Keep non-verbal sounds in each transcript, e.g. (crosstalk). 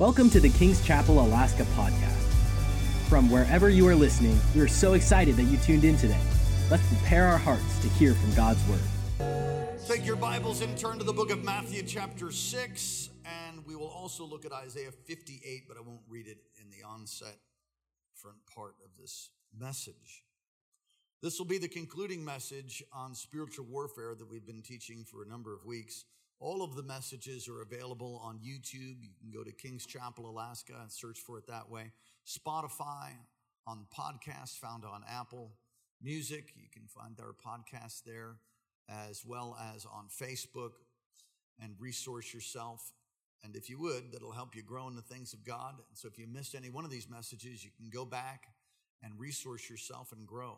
Welcome to the King's Chapel Alaska podcast. From wherever you are listening, we are so excited that you tuned in today. Let's prepare our hearts to hear from God's Word. Take your Bibles and turn to the book of Matthew, chapter 6, and we will also look at Isaiah 58, but I won't read it in the onset front part of this message. This will be the concluding message on spiritual warfare that we've been teaching for a number of weeks. All of the messages are available on YouTube. You can go to King's Chapel, Alaska, and search for it that way. Spotify, on podcasts found on Apple Music. You can find our podcast there, as well as on Facebook, and resource yourself. And if you would, that'll help you grow in the things of God. And so if you missed any one of these messages, you can go back and resource yourself and grow.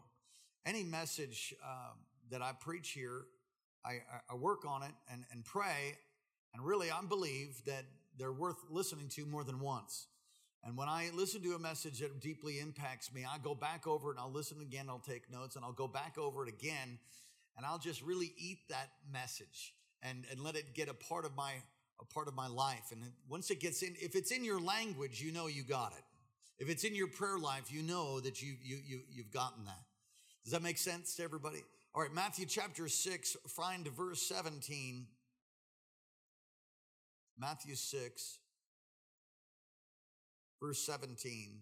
Any message uh, that I preach here I, I work on it and, and pray. And really, I believe that they're worth listening to more than once. And when I listen to a message that deeply impacts me, I go back over it and I'll listen again. I'll take notes and I'll go back over it again. And I'll just really eat that message and, and let it get a part of my a part of my life. And once it gets in, if it's in your language, you know you got it. If it's in your prayer life, you know that you you you you've gotten that. Does that make sense to everybody? All right, Matthew chapter 6, find verse 17. Matthew 6, verse 17.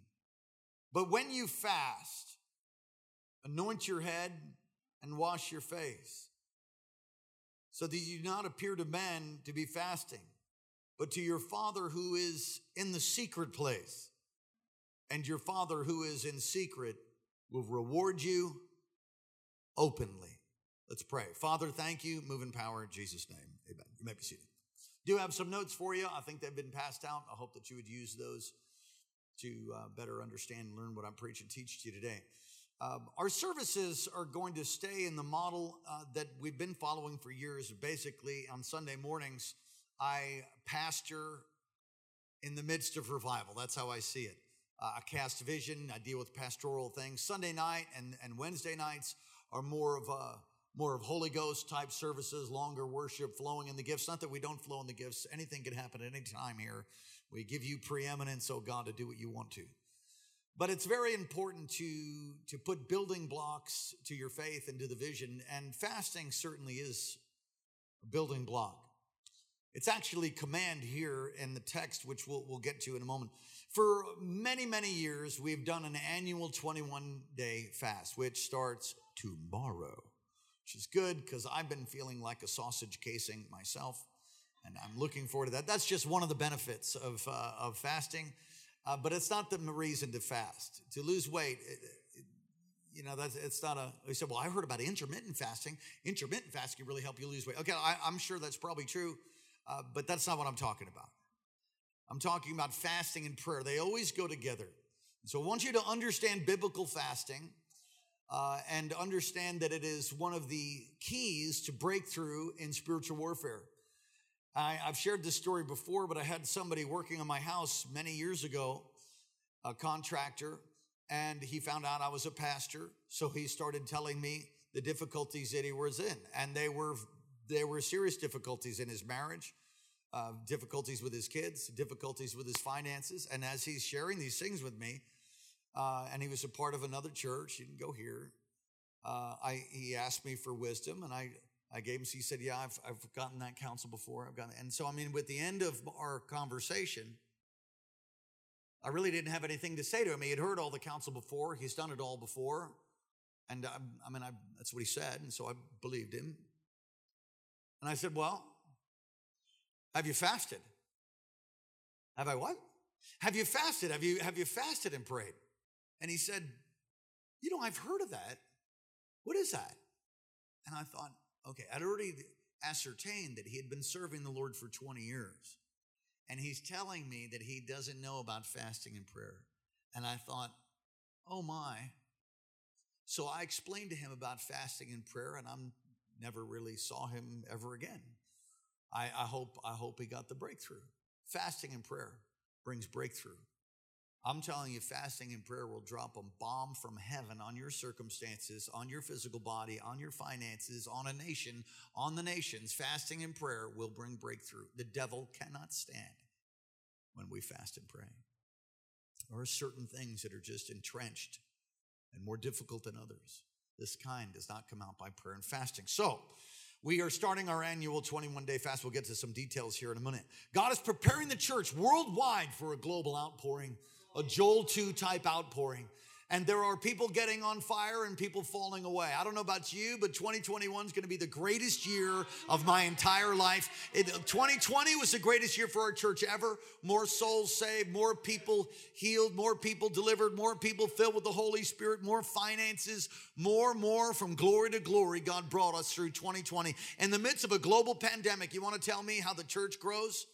But when you fast, anoint your head and wash your face, so that you do not appear to men to be fasting, but to your Father who is in the secret place. And your Father who is in secret will reward you openly. Let's pray. Father, thank you. Move in power in Jesus' name. Amen. You may be seated. Do have some notes for you. I think they've been passed out. I hope that you would use those to uh, better understand and learn what I'm preaching, teach to you today. Um, our services are going to stay in the model uh, that we've been following for years. Basically, on Sunday mornings, I pastor in the midst of revival. That's how I see it. Uh, I cast vision, I deal with pastoral things. Sunday night and, and Wednesday nights are more of a more of Holy Ghost type services, longer worship, flowing in the gifts. Not that we don't flow in the gifts. Anything can happen at any time here. We give you preeminence, oh God, to do what you want to. But it's very important to, to put building blocks to your faith and to the vision. And fasting certainly is a building block. It's actually command here in the text, which we'll, we'll get to in a moment. For many, many years, we've done an annual 21 day fast, which starts tomorrow, which is good because I've been feeling like a sausage casing myself, and I'm looking forward to that. That's just one of the benefits of, uh, of fasting, uh, but it's not the reason to fast. To lose weight, it, it, you know, that's it's not a. They said, well, I heard about intermittent fasting. Intermittent fasting really help you lose weight. Okay, I, am sure that's probably true, uh, but that's not what I'm talking about. I'm talking about fasting and prayer. They always go together. So I want you to understand biblical fasting uh, and understand that it is one of the keys to breakthrough in spiritual warfare. I, have shared this story before, but I had somebody working on my house many years ago, a contractor, and he found out I was a pastor. So he started telling me the difficulties that he was in, and they were they were serious difficulties in his marriage, uh, difficulties with his kids, difficulties with his finances. And as he's sharing these things with me, uh, and he was a part of another church. He didn't go here. Uh, I he asked me for wisdom, and I I gave him. He said, "Yeah, I've I've gotten that counsel before. I've gotten." And so, I mean, with the end of our conversation, I really didn't have anything to say to him. He had heard all the counsel before. He's done it all before, and I, I mean, I, that's what he said, and so I believed him. And I said, "Well, have you fasted? Have I what? Have you fasted? Have you have you fasted and prayed?" And he said, You know, I've heard of that. What is that? And I thought, okay, I'd already ascertained that he had been serving the Lord for 20 years. And he's telling me that he doesn't know about fasting and prayer. And I thought, oh my. So I explained to him about fasting and prayer, and I'm never really saw him ever again. I, I hope I hope he got the breakthrough. Fasting and prayer brings breakthrough. I'm telling you, fasting and prayer will drop a bomb from heaven on your circumstances, on your physical body, on your finances, on a nation, on the nations. Fasting and prayer will bring breakthrough. The devil cannot stand when we fast and pray. There are certain things that are just entrenched and more difficult than others. This kind does not come out by prayer and fasting. So, we are starting our annual 21 day fast. We'll get to some details here in a minute. God is preparing the church worldwide for a global outpouring, a Joel 2 type outpouring and there are people getting on fire and people falling away. I don't know about you, but 2021 is going to be the greatest year of my entire life. It, 2020 was the greatest year for our church ever. More souls saved, more people healed, more people delivered, more people filled with the Holy Spirit, more finances, more, more from glory to glory. God brought us through 2020. In the midst of a global pandemic, you want to tell me how the church grows?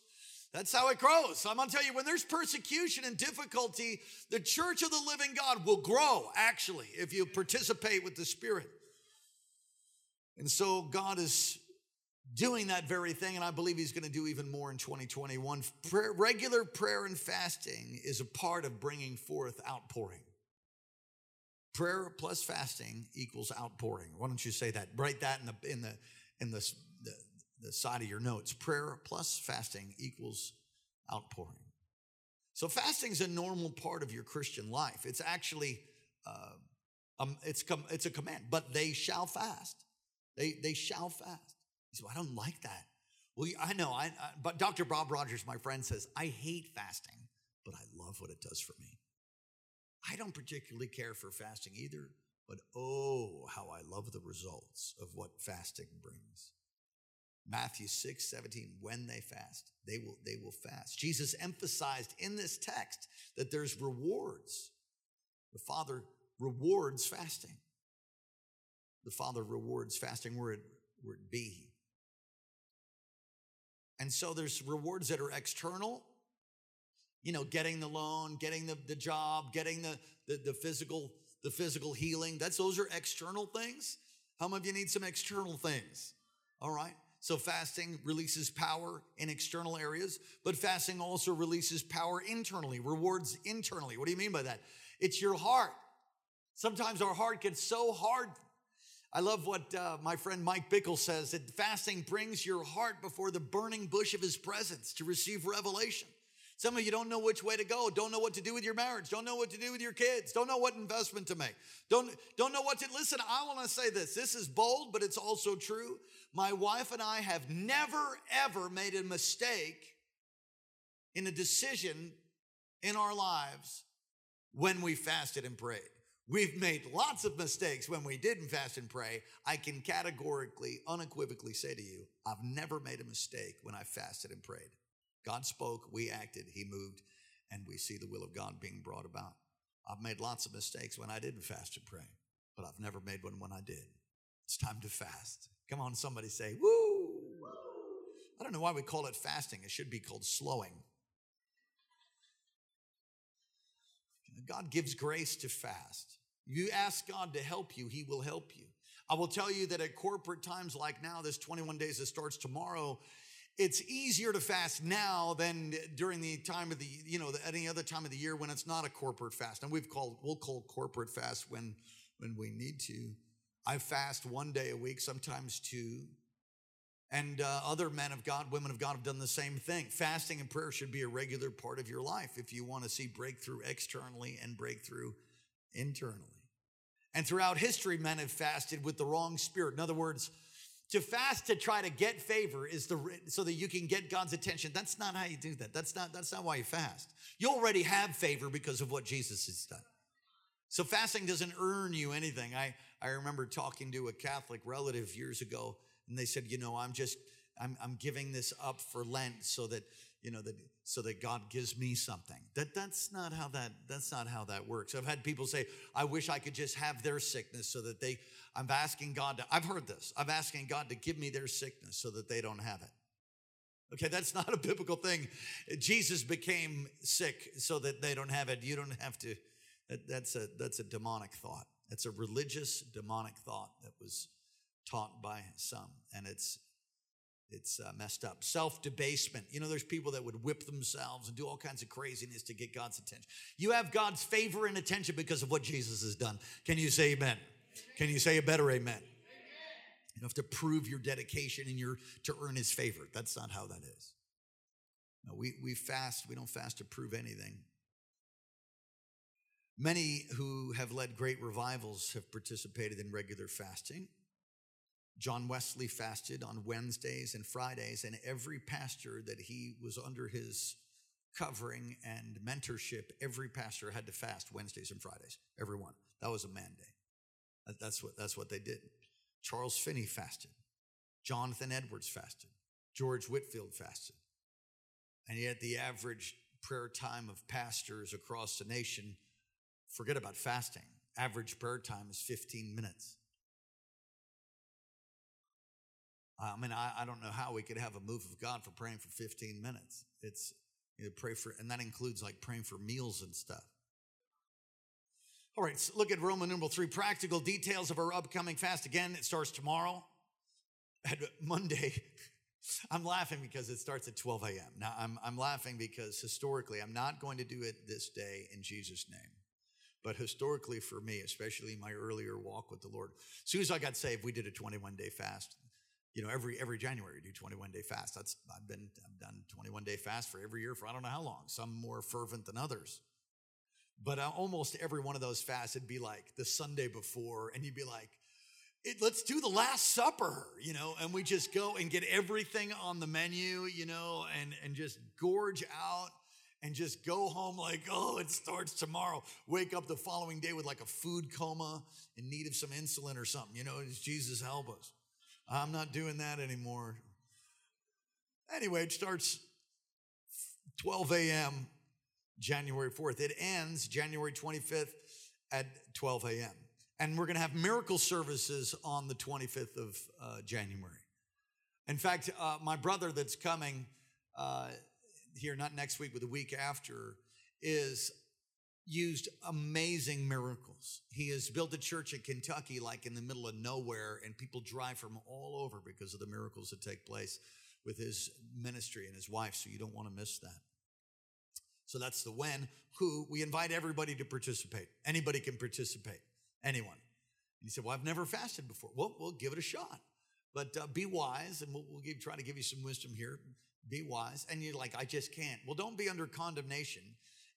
That's how it grows. I'm gonna tell you, when there's persecution and difficulty, the church of the living God will grow, actually, if you participate with the Spirit. And so God is doing that very thing, and I believe He's gonna do even more in 2021. Prayer, regular prayer and fasting is a part of bringing forth outpouring. Prayer plus fasting equals outpouring. Why don't you say that? Write that in the in the in the the side of your notes. Prayer plus fasting equals outpouring. So fasting is a normal part of your Christian life. It's actually uh, um, it's com- it's a command. But they shall fast. They they shall fast. You say, I don't like that. Well, I know. I, I but Dr. Bob Rogers, my friend, says I hate fasting, but I love what it does for me. I don't particularly care for fasting either, but oh, how I love the results of what fasting brings. Matthew 6, 17, when they fast, they will, they will fast. Jesus emphasized in this text that there's rewards. The Father rewards fasting. The Father rewards fasting, word, word be. And so there's rewards that are external, you know, getting the loan, getting the, the job, getting the, the, the physical, the physical healing. That's those are external things. How many of you need some external things? All right. So fasting releases power in external areas, but fasting also releases power internally, rewards internally. What do you mean by that? It's your heart. Sometimes our heart gets so hard. I love what uh, my friend Mike Bickle says that fasting brings your heart before the burning bush of his presence to receive revelation. Some of you don't know which way to go, don't know what to do with your marriage, don't know what to do with your kids, don't know what investment to make, don't, don't know what to listen. I want to say this this is bold, but it's also true. My wife and I have never, ever made a mistake in a decision in our lives when we fasted and prayed. We've made lots of mistakes when we didn't fast and pray. I can categorically, unequivocally say to you, I've never made a mistake when I fasted and prayed. God spoke, we acted, He moved, and we see the will of God being brought about. I've made lots of mistakes when I didn't fast and pray, but I've never made one when I did. It's time to fast. Come on, somebody say, woo! I don't know why we call it fasting. It should be called slowing. God gives grace to fast. You ask God to help you, He will help you. I will tell you that at corporate times like now, this 21 days that starts tomorrow, it's easier to fast now than during the time of the you know any other time of the year when it's not a corporate fast. And we've called we'll call corporate fast when when we need to. I fast one day a week sometimes two. And uh, other men of god women of god have done the same thing. Fasting and prayer should be a regular part of your life if you want to see breakthrough externally and breakthrough internally. And throughout history men have fasted with the wrong spirit. In other words to fast to try to get favor is the so that you can get God's attention. That's not how you do that. That's not that's not why you fast. You already have favor because of what Jesus has done. So fasting doesn't earn you anything. I I remember talking to a Catholic relative years ago, and they said, you know, I'm just I'm I'm giving this up for Lent so that you know that so that God gives me something. That that's not how that that's not how that works. I've had people say, I wish I could just have their sickness so that they I'm asking God to, I've heard this. I'm asking God to give me their sickness so that they don't have it. Okay, that's not a biblical thing. Jesus became sick so that they don't have it. You don't have to. That, that's a that's a demonic thought. It's a religious demonic thought that was taught by some, and it's it's uh, messed up. Self debasement. You know, there's people that would whip themselves and do all kinds of craziness to get God's attention. You have God's favor and attention because of what Jesus has done. Can you say amen? Can you say a better amen? You have to prove your dedication and your to earn his favor. That's not how that is. No, we, we fast, we don't fast to prove anything. Many who have led great revivals have participated in regular fasting. John Wesley fasted on Wednesdays and Fridays, and every pastor that he was under his covering and mentorship, every pastor had to fast Wednesdays and Fridays, everyone. That was a mandate. That's what, that's what they did. Charles Finney fasted. Jonathan Edwards fasted. George Whitefield fasted. And yet, the average prayer time of pastors across the nation, forget about fasting, average prayer time is 15 minutes. I mean, I, I don't know how we could have a move of God for praying for 15 minutes. It's you know, pray for, and that includes like praying for meals and stuff. All right, so look at Roman numeral three practical details of our upcoming fast. Again, it starts tomorrow at Monday. (laughs) I'm laughing because it starts at 12 a.m. Now, I'm, I'm laughing because historically, I'm not going to do it this day in Jesus' name. But historically, for me, especially my earlier walk with the Lord, as soon as I got saved, we did a 21 day fast. You know, every every January do 21 day fast. That's I've been I've done 21 day fast for every year for I don't know how long. Some more fervent than others. But uh, almost every one of those fasts, it'd be like the Sunday before, and you'd be like, let's do the Last Supper, you know, and we just go and get everything on the menu, you know, and, and just gorge out and just go home like, oh, it starts tomorrow. Wake up the following day with like a food coma in need of some insulin or something, you know, does Jesus help us? I'm not doing that anymore. Anyway, it starts 12 a.m. January 4th. It ends January 25th at 12 a.m. And we're going to have miracle services on the 25th of uh, January. In fact, uh, my brother that's coming uh, here, not next week, but the week after, is used amazing miracles. He has built a church in Kentucky, like in the middle of nowhere, and people drive from all over because of the miracles that take place with his ministry and his wife. So you don't want to miss that. So that's the when, who. We invite everybody to participate. Anybody can participate. Anyone. And he said, Well, I've never fasted before. Well, we'll give it a shot. But uh, be wise, and we'll, we'll give, try to give you some wisdom here. Be wise. And you're like, I just can't. Well, don't be under condemnation.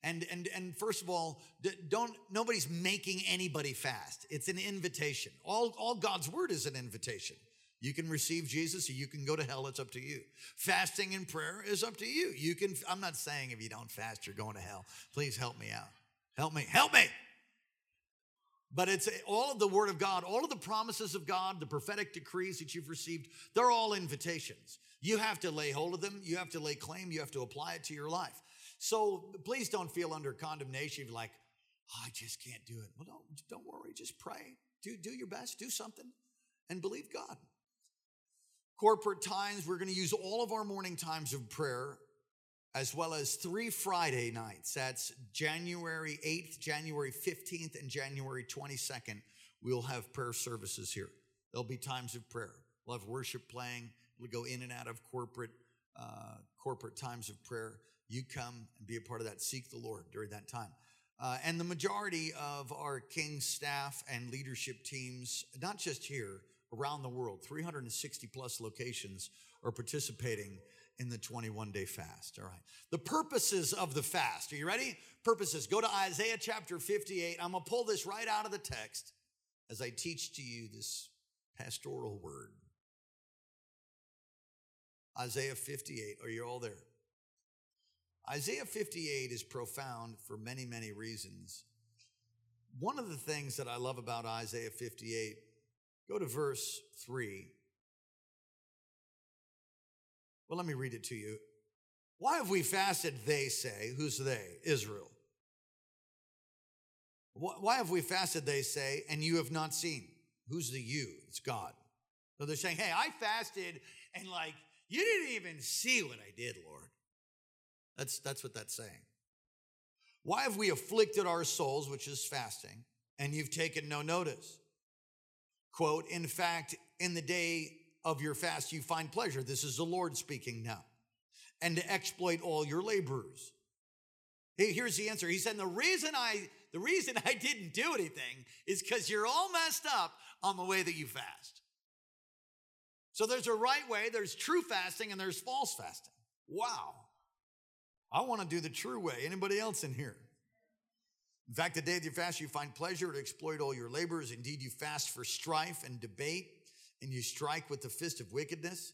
And, and, and first of all, don't, nobody's making anybody fast. It's an invitation. All, all God's word is an invitation. You can receive Jesus or you can go to hell. It's up to you. Fasting and prayer is up to you. You can, I'm not saying if you don't fast, you're going to hell. Please help me out. Help me. Help me. But it's all of the word of God, all of the promises of God, the prophetic decrees that you've received, they're all invitations. You have to lay hold of them. You have to lay claim. You have to apply it to your life. So please don't feel under condemnation. Like, oh, I just can't do it. Well, don't, don't worry. Just pray. Do, do your best. Do something and believe God corporate times. We're going to use all of our morning times of prayer as well as three Friday nights. That's January 8th, January 15th, and January 22nd. We'll have prayer services here. There'll be times of prayer. We'll have worship playing. We'll go in and out of corporate uh, corporate times of prayer. You come and be a part of that. Seek the Lord during that time. Uh, and the majority of our King staff and leadership teams, not just here, around the world, 360 plus locations are participating in the 21 day fast. All right. The purposes of the fast. Are you ready? Purposes. Go to Isaiah chapter 58. I'm going to pull this right out of the text as I teach to you this pastoral word. Isaiah 58. Are you all there? Isaiah 58 is profound for many, many reasons. One of the things that I love about Isaiah 58 Go to verse 3. Well, let me read it to you. Why have we fasted, they say? Who's they? Israel. Why have we fasted, they say, and you have not seen? Who's the you? It's God. So they're saying, hey, I fasted and like, you didn't even see what I did, Lord. That's, that's what that's saying. Why have we afflicted our souls, which is fasting, and you've taken no notice? Quote, in fact, in the day of your fast, you find pleasure. This is the Lord speaking now. And to exploit all your laborers. Here's the answer. He said, the reason I, the reason (laughs) I didn't do anything is because you're all messed up on the way that you fast. So there's a right way, there's true fasting, and there's false fasting. Wow. I want to do the true way. Anybody else in here? In fact, the day that you fast, you find pleasure to exploit all your labors. Indeed, you fast for strife and debate, and you strike with the fist of wickedness.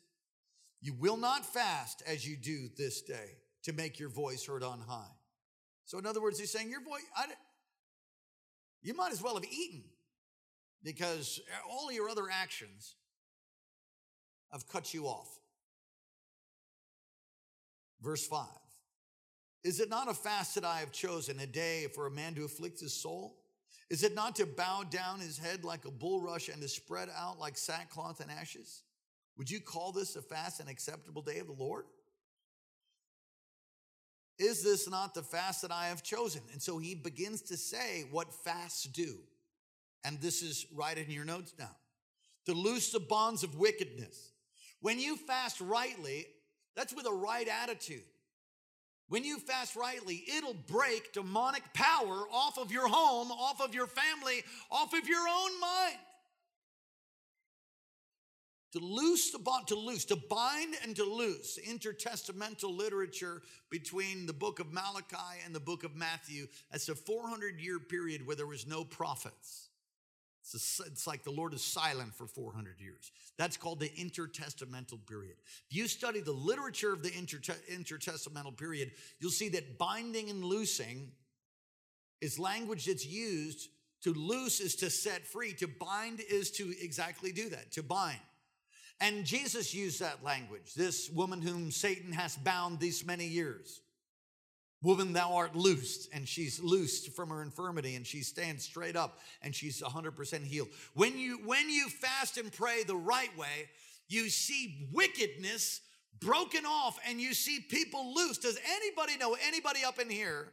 You will not fast as you do this day to make your voice heard on high. So, in other words, he's saying, Your voice, I, you might as well have eaten because all your other actions have cut you off. Verse 5 Is it not a fast that I have chosen, a day for a man to afflict his soul? Is it not to bow down his head like a bulrush and to spread out like sackcloth and ashes? Would you call this a fast and acceptable day of the Lord? Is this not the fast that I have chosen? And so he begins to say what fasts do. And this is right in your notes now to loose the bonds of wickedness. When you fast rightly, that's with a right attitude. When you fast rightly, it'll break demonic power off of your home, off of your family, off of your own mind. To loose the bond, to loose, to bind and to loose. Intertestamental literature between the book of Malachi and the book of Matthew. That's a 400 year period where there was no prophets. It's, a, it's, like the Lord is silent for 400 years. That's called the intertestamental period. If you study the literature of the intertestamental period, you'll see that binding and loosing is language that's used. To loose is to set free, to bind is to exactly do that, to bind. And Jesus used that language. This woman whom Satan has bound these many years. Woman, thou art loosed, and she's loosed from her infirmity, and she stands straight up, and she's 100% healed. When you when you fast and pray the right way, you see wickedness broken off, and you see people loose. Does anybody know anybody up in here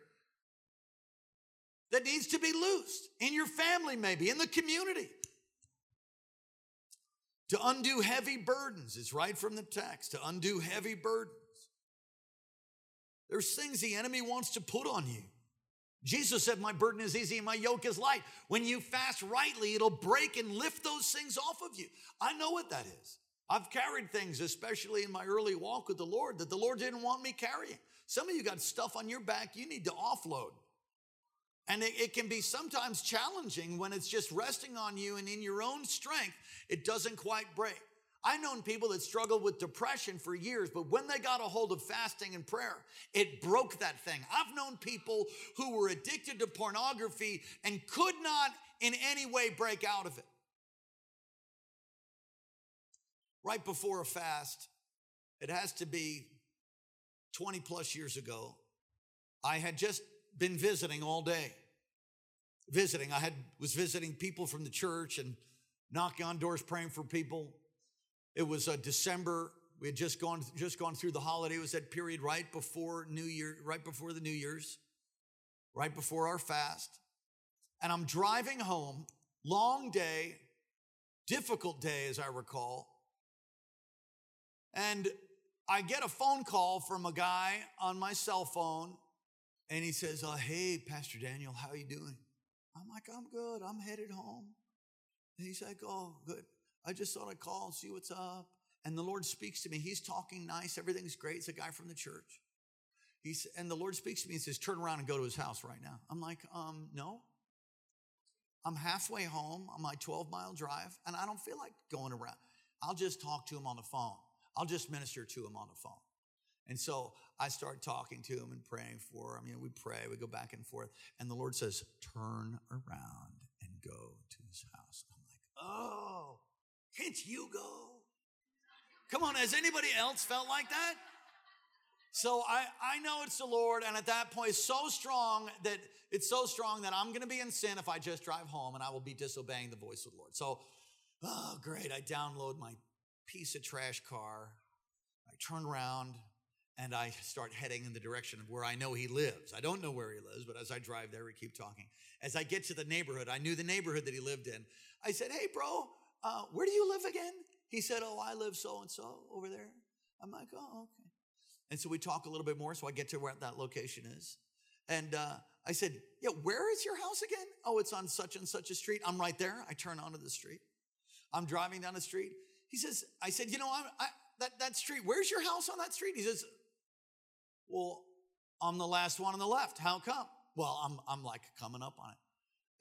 that needs to be loosed in your family, maybe in the community? To undo heavy burdens is right from the text. To undo heavy burdens. There's things the enemy wants to put on you. Jesus said, My burden is easy and my yoke is light. When you fast rightly, it'll break and lift those things off of you. I know what that is. I've carried things, especially in my early walk with the Lord, that the Lord didn't want me carrying. Some of you got stuff on your back you need to offload. And it, it, can be sometimes challenging when it's just resting on you and in your own strength, it doesn't quite break. I've known people that struggled with depression for years, but when they got a hold of fasting and prayer, it broke that thing. I've known people who were addicted to pornography and could not in any way break out of it. Right before a fast, it has to be 20 plus years ago, I had just been visiting all day. Visiting. I had was visiting people from the church and knocking on doors praying for people it was uh, December. We had just gone just gone through the holiday. It was that period right before New Year, right before the New Year's, right before our fast. And I'm driving home, long day, difficult day as I recall. And I get a phone call from a guy on my cell phone, and he says, uh, "Hey, Pastor Daniel, how you doing?" I'm like, "I'm good. I'm headed home." And he's like, "Oh, good." I just thought I'd call and see what's up. And the Lord speaks to me. He's talking nice. Everything's great. It's a guy from the church. He's, and the Lord speaks to me and says, turn around and go to his house right now. I'm like, um, no. I'm halfway home on my 12 mile drive and I don't feel like going around. I'll just talk to him on the phone. I'll just minister to him on the phone. And so I start talking to him and praying for him. You know, we pray, we go back and forth. And the Lord says, turn around and go to his house. I'm like, oh, you go? Come on, has anybody else felt like that? So I, I know it's the Lord, and at that point, it's so strong that it's so strong that I'm going to be in sin if I just drive home, and I will be disobeying the voice of the Lord. So, oh, great! I download my piece of trash car. I turn around and I start heading in the direction of where I know he lives. I don't know where he lives, but as I drive there, we keep talking. As I get to the neighborhood, I knew the neighborhood that he lived in. I said, "Hey, bro, uh, where do you live again? He said, Oh, I live so and so over there. I'm like, Oh, okay. And so we talk a little bit more. So I get to where that location is. And uh, I said, Yeah, where is your house again? Oh, it's on such and such a street. I'm right there. I turn onto the street. I'm driving down the street. He says, I said, You know, I, I, that, that street, where's your house on that street? He says, Well, I'm the last one on the left. How come? Well, I'm, I'm like coming up on it.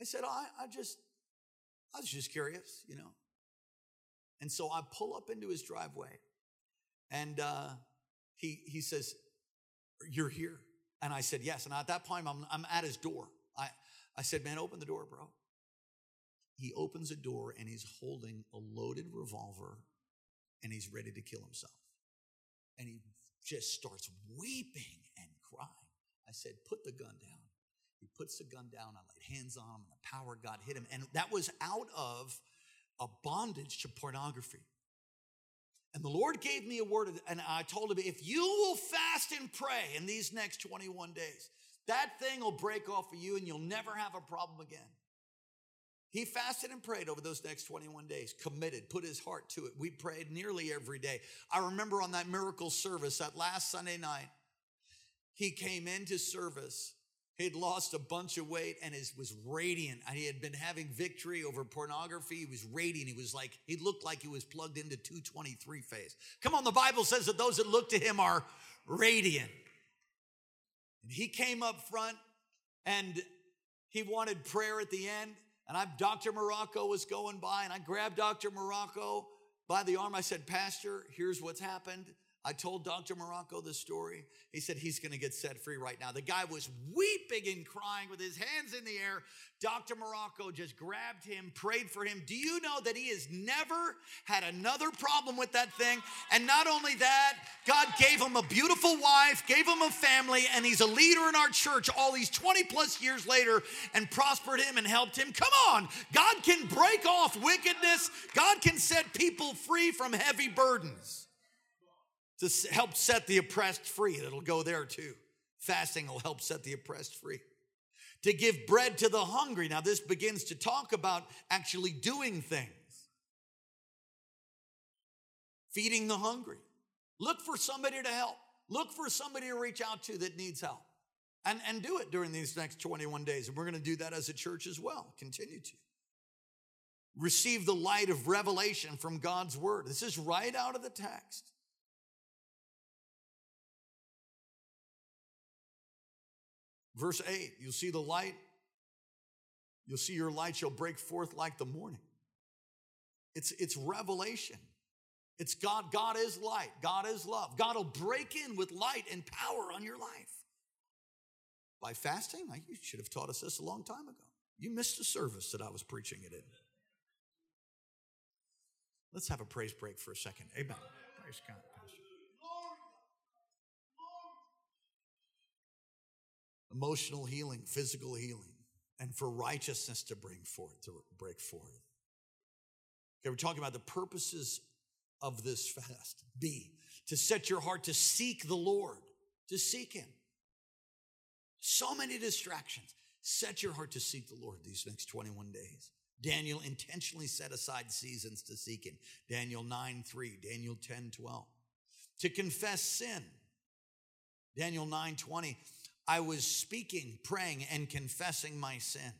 I said, I, I just, I was just curious, you know. And so I pull up into his driveway and uh, he, he says, You're here. And I said, Yes. And at that point, I'm, I'm at his door. I, I said, Man, open the door, bro. He opens the door and he's holding a loaded revolver and he's ready to kill himself. And he just starts weeping and crying. I said, Put the gun down. He puts the gun down. I laid hands on him, and the power of God hit him. And that was out of a bondage to pornography. And the Lord gave me a word, and I told him, if you will fast and pray in these next 21 days, that thing will break off of you and you'll never have a problem again. He fasted and prayed over those next 21 days, committed, put his heart to it. We prayed nearly every day. I remember on that miracle service, that last Sunday night, he came into service he had lost a bunch of weight and his, was radiant. He had been having victory over pornography. He was radiant. He was like, he looked like he was plugged into 223 phase. Come on, the Bible says that those that look to him are radiant. And he came up front and he wanted prayer at the end. And I, Dr. Morocco was going by and I grabbed Dr. Morocco by the arm. I said, Pastor, here's what's happened. I told Dr. Morocco the story. He said he's going to get set free right now. The guy was weeping and crying with his hands in the air. Dr. Morocco just grabbed him, prayed for him. Do you know that he has never had another problem with that thing? And not only that, God gave him a beautiful wife, gave him a family, and he's a leader in our church all these 20 plus years later and prospered him and helped him. Come on, God can break off wickedness, God can set people free from heavy burdens to help set the oppressed free. It'll go there too. Fasting will help set the oppressed free. To give bread to the hungry. Now, this begins to talk about actually doing things. Feeding the hungry. Look for somebody to help. Look for somebody to reach out to that needs help. And, and do it during these next 21 days. And we're going to do that as a church as well. Continue to. Receive the light of revelation from God's word. This is right out of the text. Verse 8, you'll see the light. You'll see your light shall break forth like the morning. It's, it's revelation. It's God. God is light. God is love. God will break in with light and power on your life. By fasting, you should have taught us this a long time ago. You missed a service that I was preaching it in. Let's have a praise break for a second. Amen. Praise God. Emotional healing, physical healing, and for righteousness to bring forth, to break forth. Okay, we're talking about the purposes of this fast. B, to set your heart to seek the Lord, to seek Him. So many distractions. Set your heart to seek the Lord these next 21 days. Daniel intentionally set aside seasons to seek Him. Daniel 9 3, Daniel 10 12. To confess sin. Daniel 9 20 I was speaking, praying, and confessing my sin.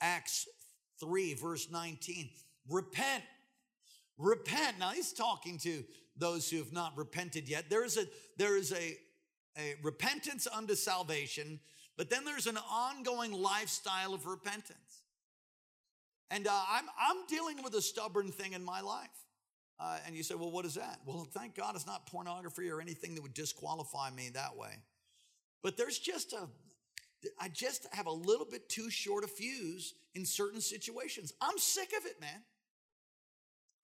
Acts 3, verse 19. Repent. Repent. Now he's talking to those who have not repented yet. There is a there is a, a repentance unto salvation, but then there's an ongoing lifestyle of repentance. And uh, I'm I'm dealing with a stubborn thing in my life. Uh, and you say, well, what is that? Well, thank God it's not pornography or anything that would disqualify me that way. But there's just a, I just have a little bit too short a fuse in certain situations. I'm sick of it, man.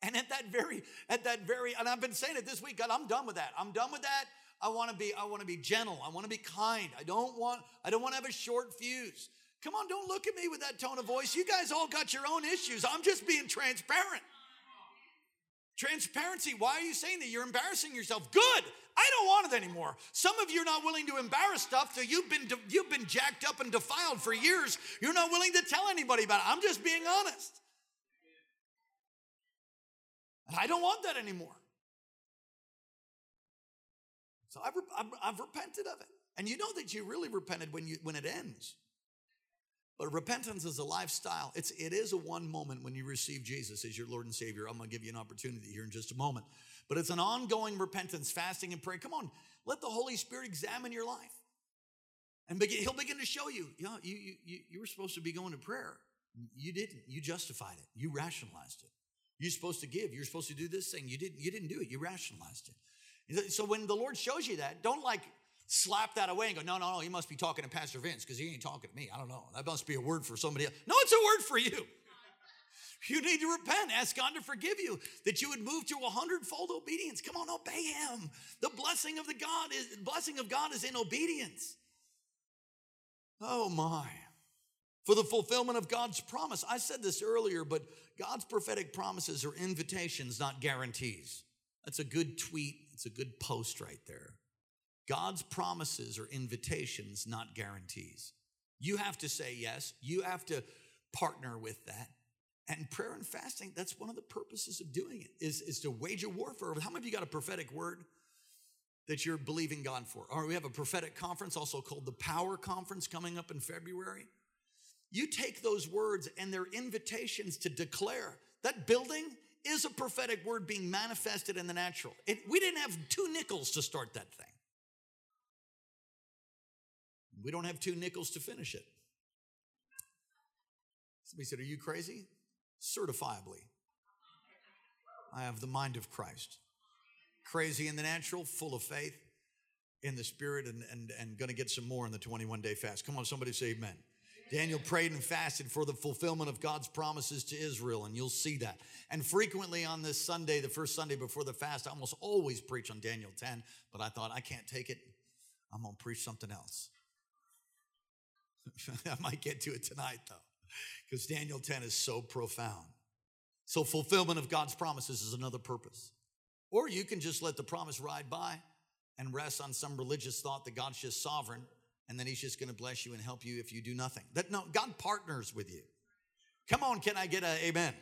And at that very, at that very, and I've been saying it this week, God, I'm done with that. I'm done with that. I want to be, I want to be gentle. I want to be kind. I don't want, I don't want to have a short fuse. Come on, don't look at me with that tone of voice. You guys all got your own issues. I'm just being transparent. Transparency. Why are you saying that? You're embarrassing yourself. Good. I don't want it anymore. Some of you are not willing to embarrass stuff, so you've been you've been jacked up and defiled for years. You're not willing to tell anybody about it. I'm just being honest. And I don't want that anymore. So I've, I've, I've repented of it. And you know that you really repented when you when it ends. But repentance is a lifestyle. It's it is a one moment when you receive Jesus as your Lord and Savior. I'm going to give you an opportunity here in just a moment. But it's an ongoing repentance, fasting and prayer. Come on, Let the Holy Spirit examine your life. And begin, he'll begin to show you, you, know, you, you, you were supposed to be going to prayer. You didn't. You justified it. You rationalized it. You're supposed to give. You're supposed to do this thing. You didn't, you didn't do it. You rationalized it. So when the Lord shows you that, don't like slap that away and go, no, no, no, he must be talking to Pastor Vince because he ain't talking to me. I don't know. That must be a word for somebody else. No, it's a word for you. (laughs) You need to repent. Ask God to forgive you, that you would move to a hundredfold obedience. Come on, obey Him. The blessing of the God is blessing of God is in obedience. Oh my. For the fulfillment of God's promise. I said this earlier, but God's prophetic promises are invitations, not guarantees. That's a good tweet. It's a good post right there. God's promises are invitations, not guarantees. You have to say yes. You have to partner with that. And prayer and fasting, that's one of the purposes of doing it, is, is to wage a warfare. How many of you got a prophetic word that you're believing God for? Or we have a prophetic conference, also called the Power Conference, coming up in February. You take those words and they're invitations to declare that building is a prophetic word being manifested in the natural. It, we didn't have two nickels to start that thing. We don't have two nickels to finish it. Somebody said, Are you crazy? certifiably. I have the mind of Christ. Crazy in the natural, full of faith in the spirit, and, and, and going to get some more in the 21 day fast. Come on, somebody say amen. Daniel prayed and fasted for the fulfillment of God's promises to Israel, and you'll see that. And frequently on this Sunday, the first Sunday before the fast, I almost always preach on Daniel 10, but I thought, I can't take it. I'm going to preach something else. (laughs) I might get to it tonight, though because Daniel 10 is so profound. So, fulfillment of God's promises is another purpose. Or you can just let the promise ride by and rest on some religious thought that God's just sovereign and then he's just going to bless you and help you if you do nothing. That no, God partners with you. Come on, can I get a amen?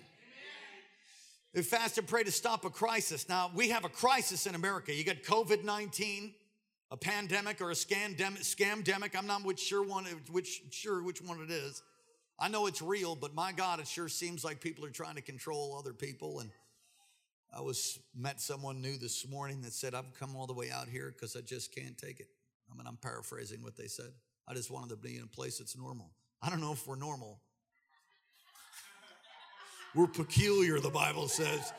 We fast and pray to stop a crisis. Now, we have a crisis in America. You got COVID 19, a pandemic or a scandemic, scamdemic. I'm not sure one, which sure which one it is. I know it's real, but my God, it sure seems like people are trying to control other people. And I was met someone new this morning that said, I've come all the way out here because I just can't take it. I mean, I'm paraphrasing what they said. I just wanted to be in a place that's normal. I don't know if we're normal. we're peculiar, the Bible says.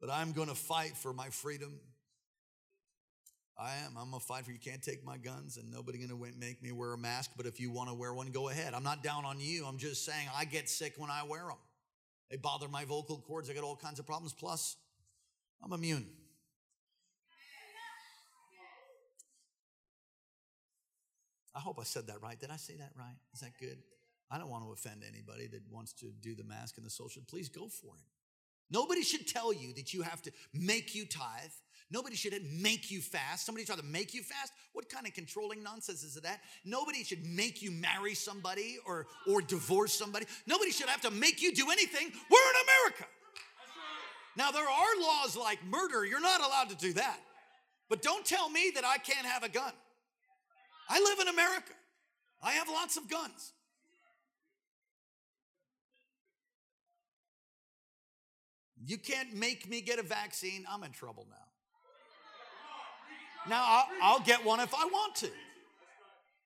But I'm going to fight for my freedom. I am. I'm a fighter. You can't take my guns, and nobody gonna make me wear a mask. But if you want to wear one, go ahead. I'm not down on you. I'm just saying I get sick when I wear them. They bother my vocal cords. I got all kinds of problems. Plus, I'm immune. I hope I said that right. Did I say that right? Is that good? I don't want to offend anybody that wants to do the mask and the social. Please go for it. Nobody should tell you that you have to make you tithe Nobody should make you fast. Somebody try to make you fast. What kind of controlling nonsense is that? Nobody should make you marry somebody or, or divorce somebody. Nobody should have to make you do anything. We're in America. Now, there are laws like murder. You're not allowed to do that. But don't tell me that I can't have a gun. I live in America. I have lots of guns. You can't make me get a vaccine. I'm in trouble now. Now, I'll, I'll get one if I want to.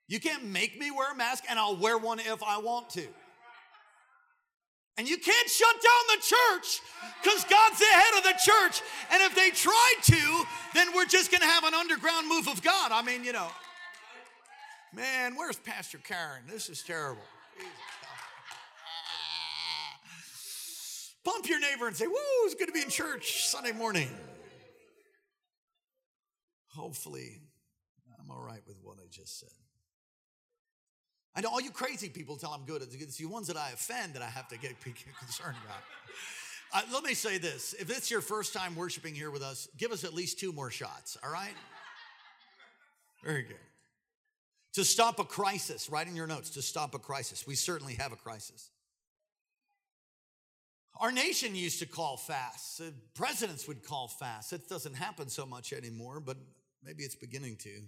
You can't make me wear a mask, and I'll wear one if I want to. And you can't shut down the church because God's the head of the church. And if they tried to, then we're just going to have an underground move of God. I mean, you know. Man, where's Pastor Karen? This is terrible. Bump your neighbor and say, Woo, it's good to be in church Sunday morning. Hopefully, I'm all right with what I just said. I know all you crazy people tell I'm good. It's the ones that I offend that I have to get (laughs) concerned about. Uh, let me say this if it's your first time worshiping here with us, give us at least two more shots, all right? Very good. To stop a crisis, write in your notes to stop a crisis. We certainly have a crisis. Our nation used to call fasts. Presidents would call fasts. It doesn't happen so much anymore, but Maybe it's beginning to.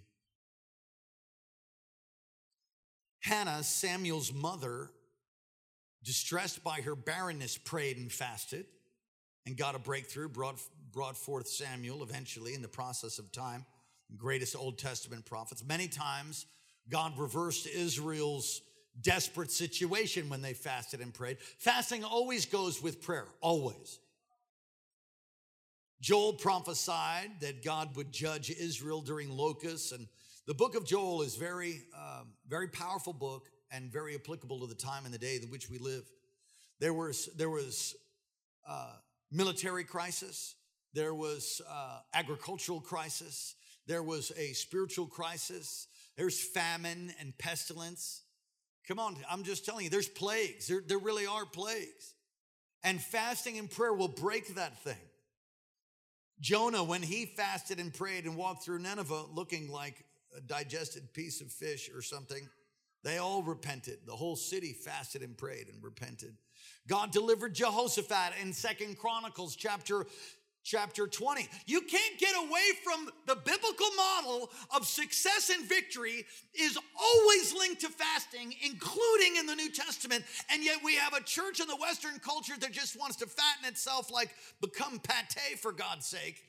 Hannah, Samuel's mother, distressed by her barrenness, prayed and fasted and got a breakthrough, brought brought forth Samuel eventually in the process of time, greatest Old Testament prophets. Many times, God reversed Israel's desperate situation when they fasted and prayed. Fasting always goes with prayer, always. Joel prophesied that God would judge Israel during locusts, and the book of Joel is very, um, very powerful book and very applicable to the time and the day in which we live. There was there was uh, military crisis, there was uh, agricultural crisis, there was a spiritual crisis, there's famine and pestilence. Come on, I'm just telling you, there's plagues. There, there really are plagues. And fasting and prayer will break that thing. Jonah, when he fasted and prayed and walked through Nineveh looking like a digested piece of fish or something, they all repented. The whole city fasted and prayed and repented. God delivered Jehoshaphat in Second Chronicles chapter chapter 20. You can't get away from the biblical model of success and victory is always linked to fasting, including in the New Testament. And yet we have a church in the Western culture that just wants to fatten itself like become pate for God's sake.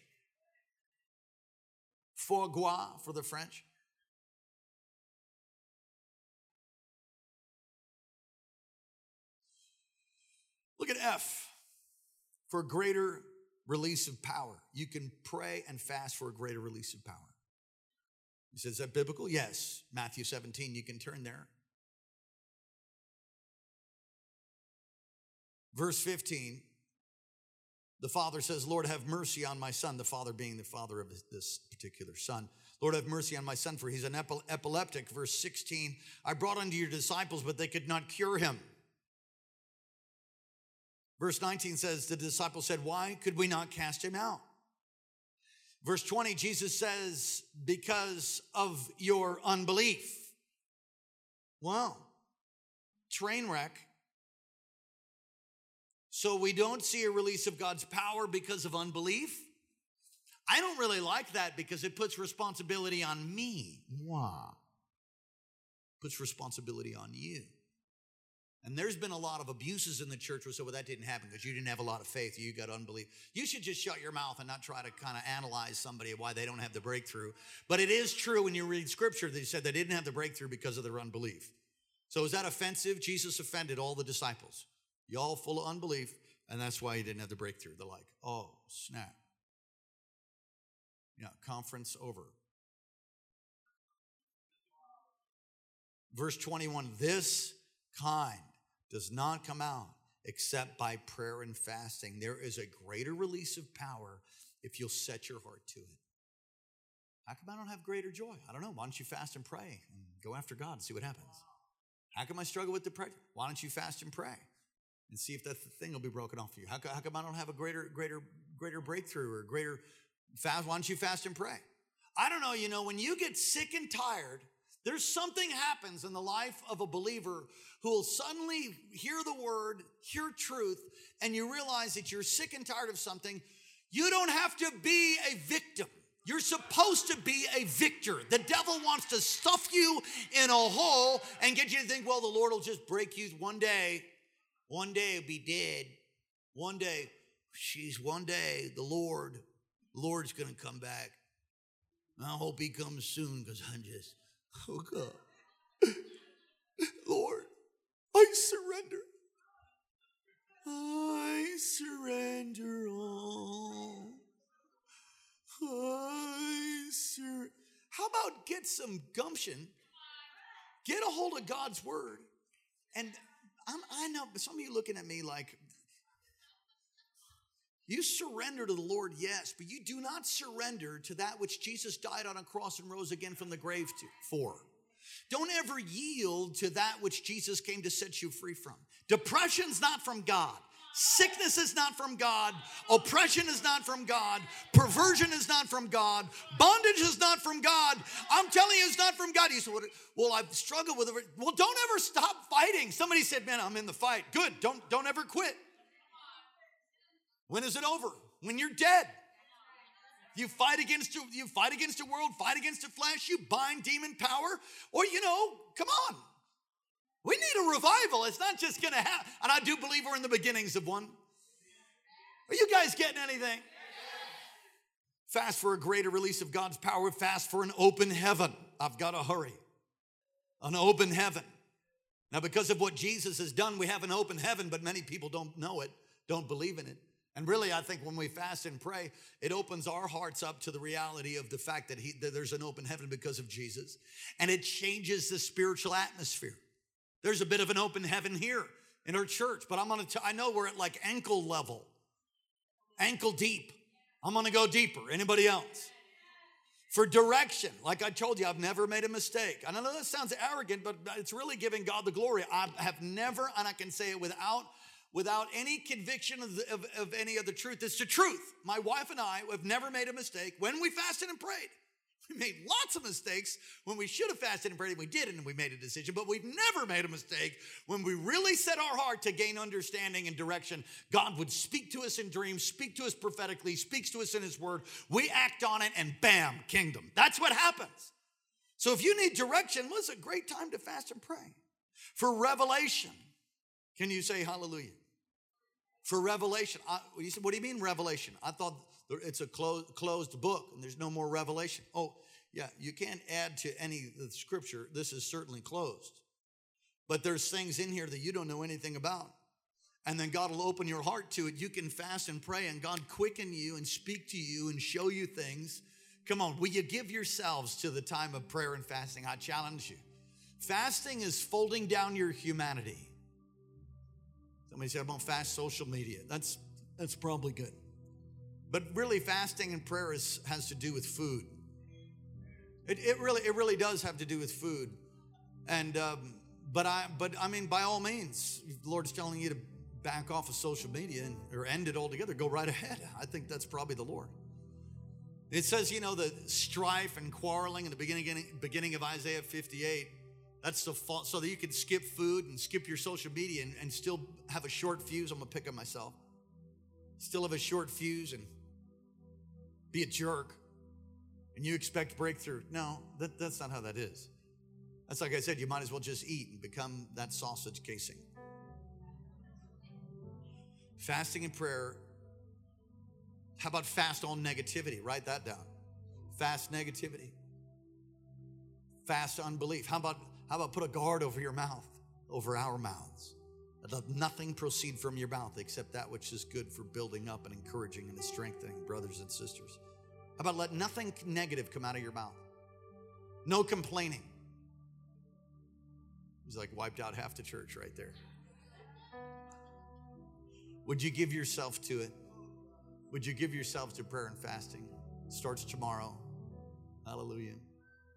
Foie gras for the French. Look at F for greater release of power. You can pray and fast for a greater release of power. He says, Is that biblical? Yes. Matthew 17, you can turn there. Verse 15, the father says, Lord, have mercy on my son, the father being the father of this particular son. Lord, have mercy on my son, for he's an epileptic. Verse 16, I brought unto your disciples, but they could not cure him. Verse 19 says, The disciples said, Why could we not cast him out? Verse 20, Jesus says, Because of your unbelief. Wow. Train wreck. So we don't see a release of God's power because of unbelief. I don't really like that because it puts responsibility on me. Moi. Puts responsibility on you. And there's been a lot of abuses in the church where so well, that didn't happen because you didn't have a lot of faith, you got unbelief. You should just shut your mouth and not try to kind of analyze somebody why they don't have the breakthrough. But it is true when you read scripture they said they didn't have the breakthrough because of their unbelief. So is that offensive? Jesus offended all the disciples. Y'all full of unbelief, and that's why he didn't have the breakthrough. They're like, oh, snap. Yeah, conference over. Verse 21 this kind does not come out except by prayer and fasting. There is a greater release of power if you'll set your heart to it. How come I don't have greater joy? I don't know. Why don't you fast and pray and go after God and see what happens? How come I struggle with depression? Why don't you fast and pray and see if that thing will be broken off for you? How how come I don't have a greater, greater, greater breakthrough or greater fast? Why don't you fast and pray? I don't know. You know, when you get sick and tired there's something happens in the life of a believer who will suddenly hear the word, hear truth, and you realize that you're sick and tired of something. You don't have to be a victim. You're supposed to be a victor. The devil wants to stuff you in a hole and get you to think, well, the Lord will just break you one day. One day you'll be dead. One day, she's one day, the Lord, Lord's gonna come back. I hope he comes soon because I'm just Oh God. Lord, I surrender. I surrender all. I sur- How about get some gumption? Get a hold of God's word. And I'm, i know some of you looking at me like, you surrender to the Lord, yes, but you do not surrender to that which Jesus died on a cross and rose again from the grave to, for. Don't ever yield to that which Jesus came to set you free from. Depression's not from God. Sickness is not from God. Oppression is not from God. Perversion is not from God. Bondage is not from God. I'm telling you, it's not from God. You said, Well, I've struggled with it. Well, don't ever stop fighting. Somebody said, Man, I'm in the fight. Good. Don't, don't ever quit. When is it over? When you're dead. You fight against you fight against the world, fight against the flesh, you bind demon power, or you know, come on. We need a revival. It's not just gonna happen. And I do believe we're in the beginnings of one. Are you guys getting anything? Fast for a greater release of God's power. Fast for an open heaven. I've got to hurry. An open heaven. Now, because of what Jesus has done, we have an open heaven, but many people don't know it, don't believe in it. And really, I think when we fast and pray, it opens our hearts up to the reality of the fact that, he, that there's an open heaven because of Jesus. And it changes the spiritual atmosphere. There's a bit of an open heaven here in our church, but I'm gonna, t- I know we're at like ankle level, ankle deep. I'm gonna go deeper. Anybody else? for direction. Like I told you, I've never made a mistake. And I know that sounds arrogant, but it's really giving God the glory. I have never, and I can say it without without any conviction of, the, of, of any of the truth. It's the truth. My wife and I have never made a mistake when we fasted and prayed. (laughs) We made lots of mistakes when we should have fasted and prayed, and we did, and we made a decision. But we've never made a mistake when we really set our heart to gain understanding and direction. God would speak to us in dreams, speak to us prophetically, speaks to us in His Word. We act on it, and bam, kingdom. That's what happens. So if you need direction, it's a great time to fast and pray. For revelation, can you say hallelujah? For revelation, I, you said, what do you mean revelation? I thought it's a closed, closed book and there's no more revelation. Oh, yeah, you can't add to any scripture. This is certainly closed. But there's things in here that you don't know anything about. And then God will open your heart to it. You can fast and pray, and God quicken you and speak to you and show you things. Come on, will you give yourselves to the time of prayer and fasting? I challenge you. Fasting is folding down your humanity. Somebody said, I'm gonna fast social media. That's that's probably good. But really, fasting and prayer is, has to do with food. It, it really, it really does have to do with food. And um, but I, but I mean, by all means, the Lord's telling you to back off of social media and, or end it altogether. Go right ahead. I think that's probably the Lord. It says, you know, the strife and quarreling in the beginning, beginning of Isaiah 58. That's the fault, so that you can skip food and skip your social media and, and still have a short fuse. I'm gonna pick up myself. Still have a short fuse and be a jerk and you expect breakthrough. No, that, that's not how that is. That's like I said, you might as well just eat and become that sausage casing. Fasting and prayer. How about fast on negativity? Write that down. Fast negativity. Fast unbelief. How about how about put a guard over your mouth, over our mouths? Let nothing proceed from your mouth except that which is good for building up and encouraging and strengthening brothers and sisters. How about let nothing negative come out of your mouth? No complaining. He's like wiped out half the church right there. Would you give yourself to it? Would you give yourself to prayer and fasting? It starts tomorrow. Hallelujah.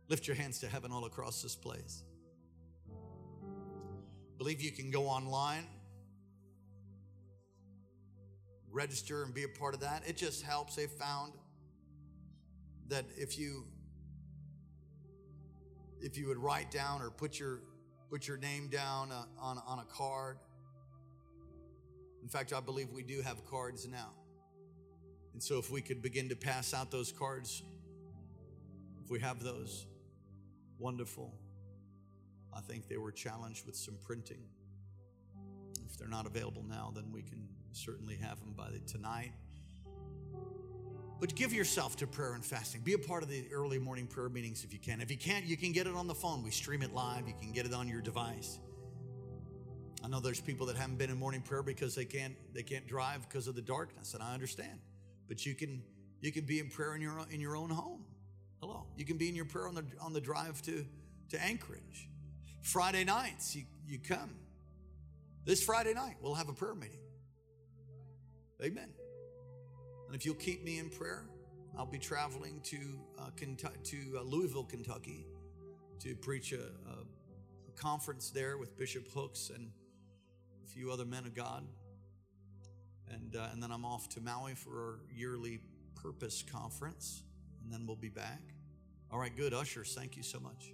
Lift your hands to heaven all across this place believe you can go online, register, and be a part of that. It just helps. They found that if you if you would write down or put your put your name down uh, on on a card. In fact, I believe we do have cards now. And so if we could begin to pass out those cards, if we have those, wonderful. I think they were challenged with some printing. If they're not available now, then we can certainly have them by the, tonight. But give yourself to prayer and fasting. Be a part of the early morning prayer meetings if you can. If you can't, you can get it on the phone. We stream it live. You can get it on your device. I know there's people that haven't been in morning prayer because they can't they can't drive because of the darkness, and I understand. But you can you can be in prayer in your in your own home. Hello, you can be in your prayer on the on the drive to to Anchorage. Friday nights, you, you come. This Friday night, we'll have a prayer meeting. Amen. And if you'll keep me in prayer, I'll be traveling to uh, Kentucky, to uh, Louisville, Kentucky, to preach a, a, a, conference there with Bishop Hooks and a few other men of God. And, uh, and then I'm off to Maui for our yearly Purpose Conference, and then we'll be back. All right, good. Ushers, thank you so much.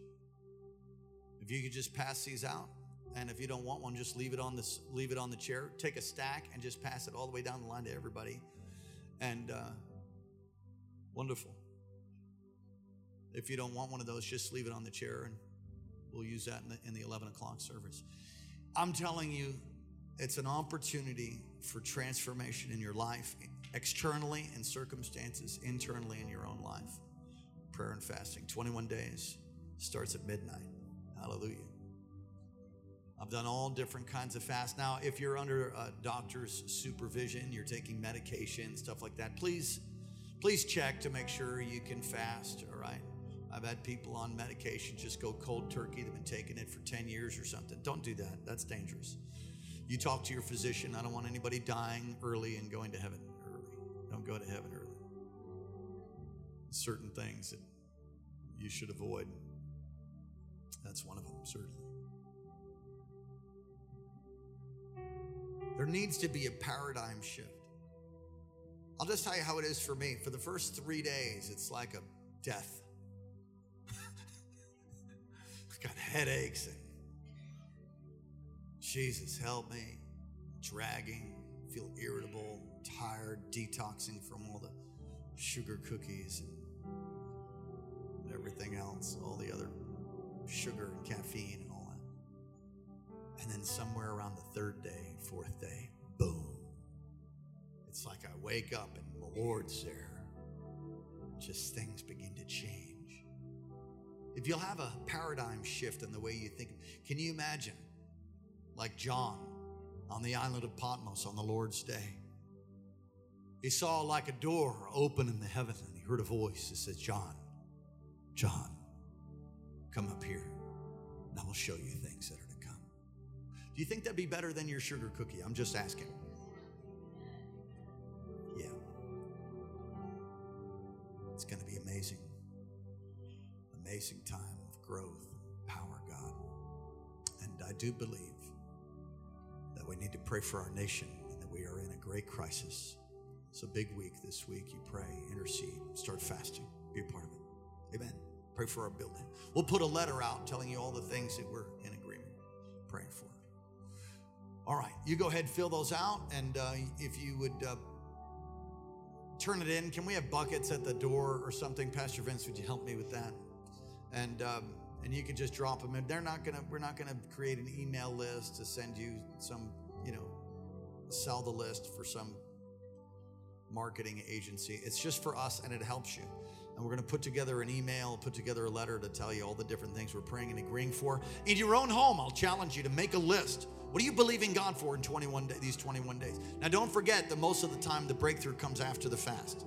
If you could just pass these out, and if you don't want one, just leave it on this, leave it on the chair. Take a stack and just pass it all the way down the line to everybody. And uh, wonderful. If you don't want one of those, just leave it on the chair, and we'll use that in the, in the 11 o'clock service. I'm telling you, it's an opportunity for transformation in your life externally in circumstances, internally in your own life. Prayer and fasting, 21 days, starts at midnight. Hallelujah. I've done all different kinds of fasts. Now, if you're under a doctor's supervision, you're taking medication, stuff like that, please, please check to make sure you can fast, all right? I've had people on medication just go cold turkey. They've been taking it for 10 years or something. Don't do that. That's dangerous. You talk to your physician. I don't want anybody dying early and going to heaven early. Don't go to heaven early. Certain things that you should avoid. That's one of them, certainly. There needs to be a paradigm shift. I'll just tell you how it is for me. For the first three days, it's like a death. (laughs) I've got headaches and Jesus, help me. Dragging, feel irritable, tired, detoxing from all the sugar cookies and everything else, all the other sugar and caffeine and all that. And then somewhere around the third day, fourth day, boom. It's like I wake up and the Lord's there. Just things begin to change. If you'll have a paradigm shift in the way you think, can you imagine? like John on the island of Patmos on the Lord's day. He saw like a door open in the heaven and he heard a voice that said, John, John, come up here and I will show you things that are to come. Do you think that'd be better than your sugar cookie? I'm just asking. Yeah. It's going to be amazing. Amazing time of growth, power, God. And I do believe that we need to pray for our nation and that we are in a great crisis. It's a big week this week. You pray, intercede, start fasting, be a part of it. Amen. Pray for our building. We'll put a letter out telling you all the things that we're in agreement praying for. All right, you go ahead, fill those out, and uh, if you would uh, turn it in, can we have buckets at the door or something? Pastor Vince, would you help me with that? And um, and you can just drop them in. They're not gonna. We're not gonna create an email list to send you some you know, sell the list for some marketing agency. It's just for us and it helps you. And we're going to put together an email, put together a letter to tell you all the different things we're praying and agreeing for. In your own home, I'll challenge you to make a list. What are you believing God for in 21 days, these 21 days? Now, don't forget that most of the time the breakthrough comes after the fast.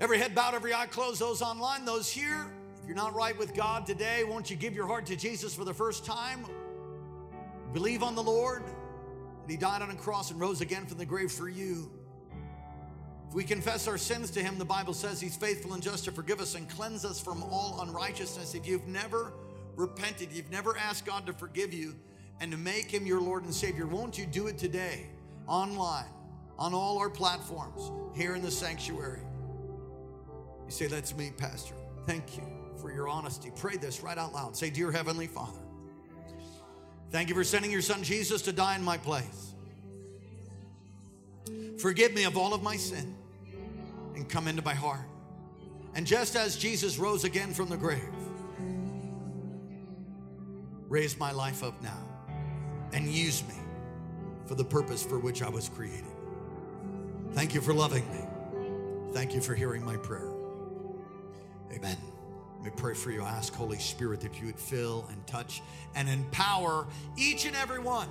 Every head bowed, every eye closed, those online, those here. If you're not right with God today, won't you give your heart to Jesus for the first time? Believe on the Lord, that He died on a cross and rose again from the grave for you. If we confess our sins to Him, the Bible says He's faithful and just to forgive us and cleanse us from all unrighteousness. If you've never repented, you've never asked God to forgive you and to make Him your Lord and Savior, won't you do it today, online, on all our platforms, here in the sanctuary? You say, That's me, Pastor. Thank you for your honesty. Pray this right out loud. Say, Dear Heavenly Father, Thank you for sending your son Jesus to die in my place. Forgive me of all of my sin and come into my heart. And just as Jesus rose again from the grave, raise my life up now and use me for the purpose for which I was created. Thank you for loving me. Thank you for hearing my prayer. Amen. Let me pray for you. I ask, Holy Spirit, that you would fill and touch and empower each and every one.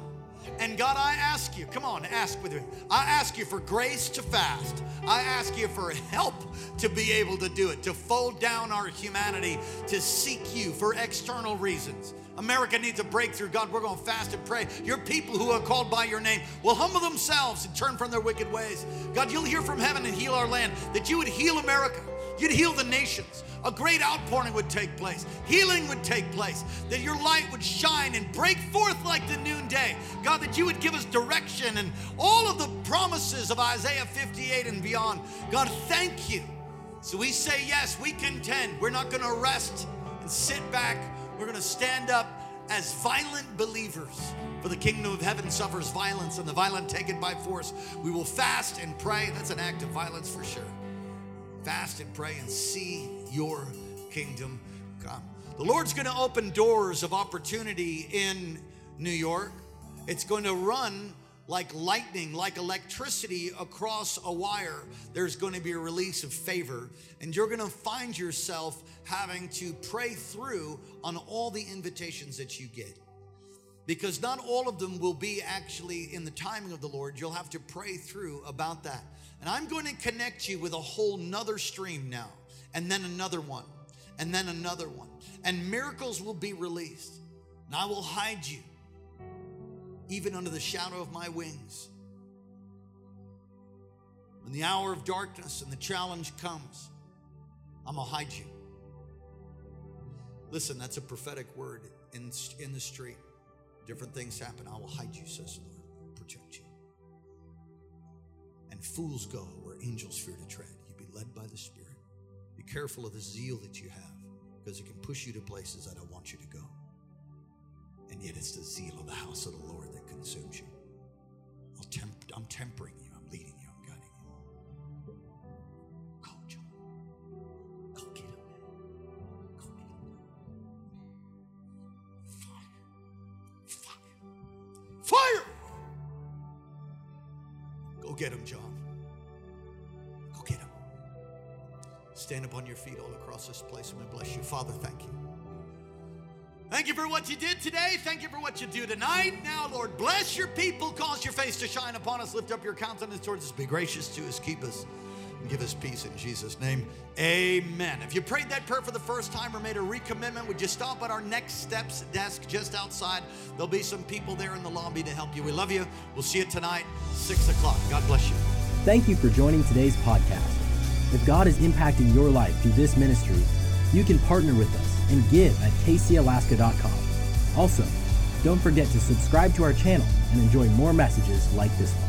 And God, I ask you, come on, ask with me. I ask you for grace to fast. I ask you for help to be able to do it, to fold down our humanity, to seek you for external reasons. America needs a breakthrough. God, we're going to fast and pray. Your people who are called by your name will humble themselves and turn from their wicked ways. God, you'll hear from heaven and heal our land, that you would heal America. You'd heal the nations. A great outpouring would take place. Healing would take place. That your light would shine and break forth like the noonday. God, that you would give us direction and all of the promises of Isaiah 58 and beyond. God, thank you. So we say, yes, we contend. We're not going to rest and sit back. We're going to stand up as violent believers. For the kingdom of heaven suffers violence, and the violent take it by force. We will fast and pray. That's an act of violence for sure fast and pray and see your kingdom come. The Lord's going to open doors of opportunity in New York. It's going to run like lightning, like electricity across a wire, there's going to be a release of favor. And you're going to find yourself having to pray through on all the invitations that you get. Because not all of them will be actually in the timing of the Lord. You'll have to pray through about that. And I'm going to connect you with a whole nother stream now, and then another one, and then another one. And miracles will be released. And I will hide you even under the shadow of my wings. When the hour of darkness and the challenge comes, I'm going to hide you. Listen, that's a prophetic word in, in the street. Different things happen. I will hide you, says the Lord, protect you. And fools go where angels fear to tread. You be led by the Spirit. Be careful of the zeal that you have because it can push you to places I don't want you to go. And yet it's the zeal of the house of the Lord that consumes you. I'll temp- I'm tempering you. Get him, John. Go get him. Stand up on your feet all across this place. I'm going to bless you. Father, thank you. Thank you for what you did today. Thank you for what you do tonight. Now, Lord, bless your people. Cause your face to shine upon us. Lift up your countenance towards us. Be gracious to us. Keep us give us peace in Jesus' name. Amen. If you prayed that prayer for the first time or made a recommitment, would you stop at our next steps desk just outside? There'll be some people there in the lobby to help you. We love you. We'll see you tonight, 6 o'clock. God bless you. Thank you for joining today's podcast. If God is impacting your life through this ministry, you can partner with us and give at kcalaska.com. Also, don't forget to subscribe to our channel and enjoy more messages like this one.